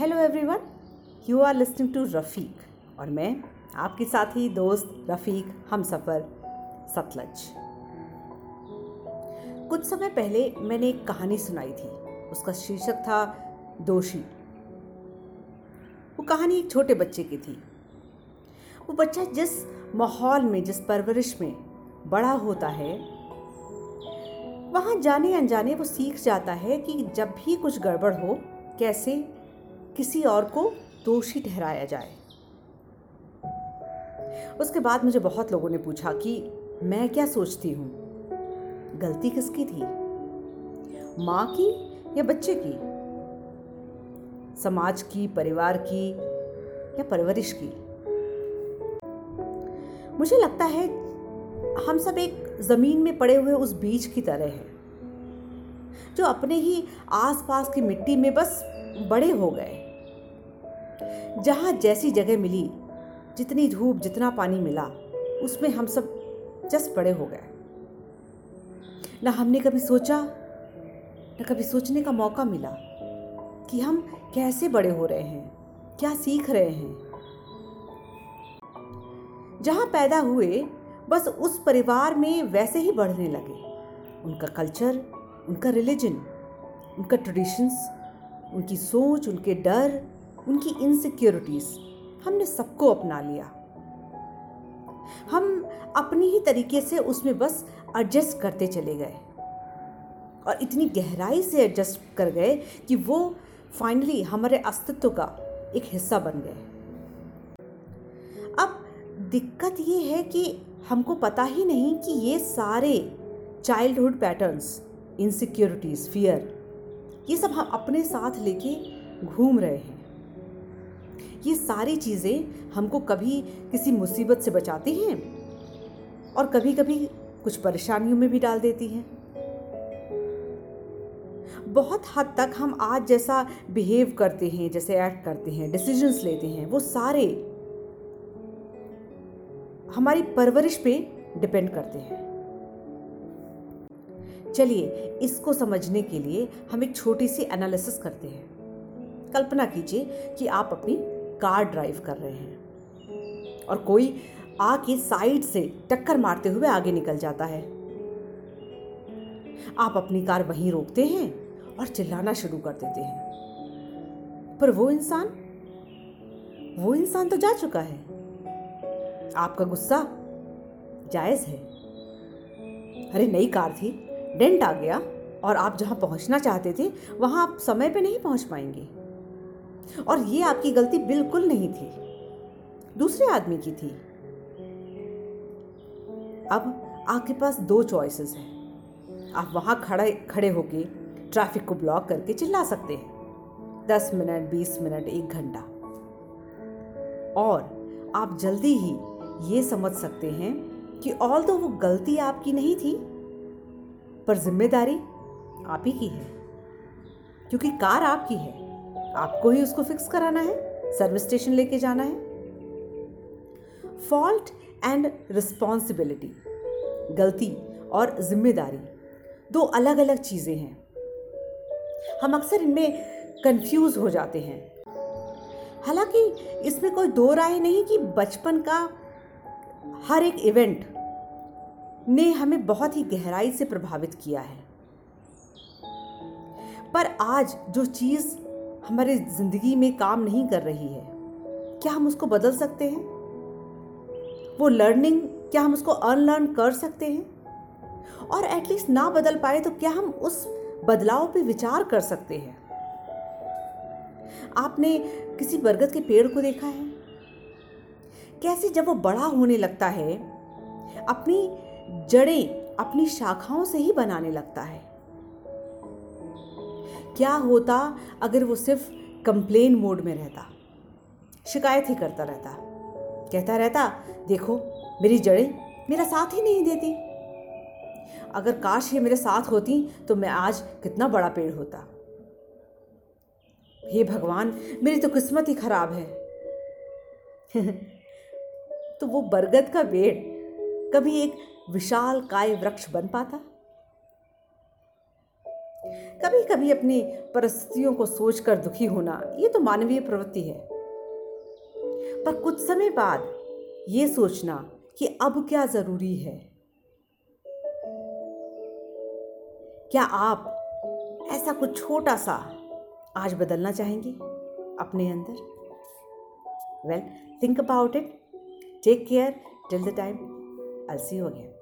Hello everyone you are listening to Rafiq और मैं आपके साथ ही दोस्त रफ़ीक हम सफ़र सतलज। कुछ समय पहले मैंने एक कहानी सुनाई थी। उसका शीर्षक था दोषी। वो कहानी एक छोटे बच्चे की थी। वो बच्चा जिस माहौल में, जिस परवरिश में बड़ा होता है, वहाँ जाने अनजाने वो सीख जाता है कि जब भी कुछ गड़बड़ हो, कैसे किसी और को दोषी ठहराया जाए। उसके बाद मुझे बहुत लोगों ने पूछा कि मैं क्या सोचती हूँ? गलती किसकी थी? माँ की या बच्चे की? समाज की, परिवार की या परवरिश की? मुझे लगता है हम सब एक ज़मीन में पड़े हुए उस बीज की तरह हैं, जो अपने ही आसपास की मिट्टी में बस बड़े हो गए। जहाँ जैसी जगह मिली, जितनी धूप, जितना पानी मिला, उसमें हम सब जस बड़े हो गए। ना हमने कभी सोचा, न कभी सोचने का मौका मिला कि हम कैसे बड़े हो रहे हैं, क्या सीख रहे हैं। जहाँ पैदा हुए, बस उस परिवार में वैसे ही बढ़ने लगे। उनका कल्चर, उनका रिलीजन, उनका ट्रेडिशंस, उनकी सोच, उनके डर उनकी इनसिक्योरिटीज़ हमने सबको अपना लिया। हम अपनी ही तरीके से उसमें बस एडजस्ट करते चले गए। और इतनी गहराई से एडजस्ट कर गए कि वो फाइनली हमारे अस्तित्व का एक हिस्सा बन गए। अब दिक्कत ये है कि हमको पता ही नहीं कि ये सारे चाइल्डहुड पैटर्न्स इनसिक्योरिटीज़ फियर ये सब हम अपने साथ लेके घूम रहे हैं। ये सारी चीज़ें हमको कभी किसी मुसीबत से बचाती हैं? और कभी कभी कुछ परेशानियों में भी डाल देती हैं? बहुत हद तक हम आज जैसा बिहेव करते हैं, जैसे एक्ट करते हैं डिसीजंस लेते हैं, वो सारे हमारी परवरिश पे डिपेंड करते हैं। चलिए, इसको समझने के लिए हम एक छोटी सी एनालिसिस करते हैं। कल्पना कीजिए कि आप अपनी कार ड्राइव कर रहे हैं। और कोई आके साइड से टक्कर मारते हुए आगे निकल जाता है। आप अपनी कार वहीं रोकते हैं और चिल्लाना शुरू कर देते हैं। पर वो इंसान वो इंसान तो जा चुका है। आपका गुस्सा जायज़ है। अरे, नई कार थी, डेंट आ गया और आप जहाँ पहुँचना चाहते थे, वहाँ आप समय पे नहीं पहुँच पाएँगे। और ये आपकी गलती बिल्कुल नहीं थी। दूसरे आदमी की थी। अब आपके पास दो चॉइसेस हैं। आप वहाँ खड़े खड़े होके ट्रैफ़िक को ब्लॉक करके चिल्ला सकते हैं। दस मिनट, बीस मिनट, एक घंटा। और आप जल्दी ही ये समझ सकते हैं कि ऑल तो वो गलती आपकी नहीं थी, पर ज़िम्मेदारी आप ही की है। क्योंकि कार आपकी है। आपको ही उसको फिक्स कराना है सर्विस स्टेशन लेके जाना है। फॉल्ट एंड रिस्पॉन्सिबिलिटी गलती और ज़िम्मेदारी, दो अलग अलग चीज़ें हैं। हम अक्सर इनमें कंफ्यूज हो जाते हैं। हालाँकि इसमें कोई दो राय नहीं कि बचपन का हर एक इवेंट ने हमें बहुत ही गहराई से प्रभावित किया है। पर आज जो चीज़ हमारी ज़िंदगी में काम नहीं कर रही है। क्या हम उसको बदल सकते हैं? वो लर्निंग क्या हम उसको अनलर्न कर सकते हैं? और एटलीस्ट ना बदल पाए तो क्या हम उस बदलाव पे विचार कर सकते हैं? आपने किसी बरगद के पेड़ को देखा है? कैसे जब वो बड़ा होने लगता है, अपनी जड़ें अपनी शाखाओं से ही बनाने लगता है। क्या होता अगर वो सिर्फ़ कंप्लेन मोड में रहता? शिकायत ही करता रहता। कहता रहता, देखो, मेरी जड़ें मेरा साथ ही नहीं देती। अगर काश ये मेरे साथ होती तो मैं आज कितना बड़ा पेड़ होता। हे भगवान, मेरी तो किस्मत ही खराब है। तो वो बरगद का पेड़ कभी एक विशाल काय वृक्ष बन पाता? कभी कभी अपनी परिस्थितियों को सोचकर दुखी होना, ये तो मानवीय प्रवृत्ति है। पर कुछ समय बाद ये सोचना कि अब क्या ज़रूरी है? क्या आप ऐसा कुछ छोटा सा आज बदलना चाहेंगे अपने अंदर? Well think about it take care till the time I see you again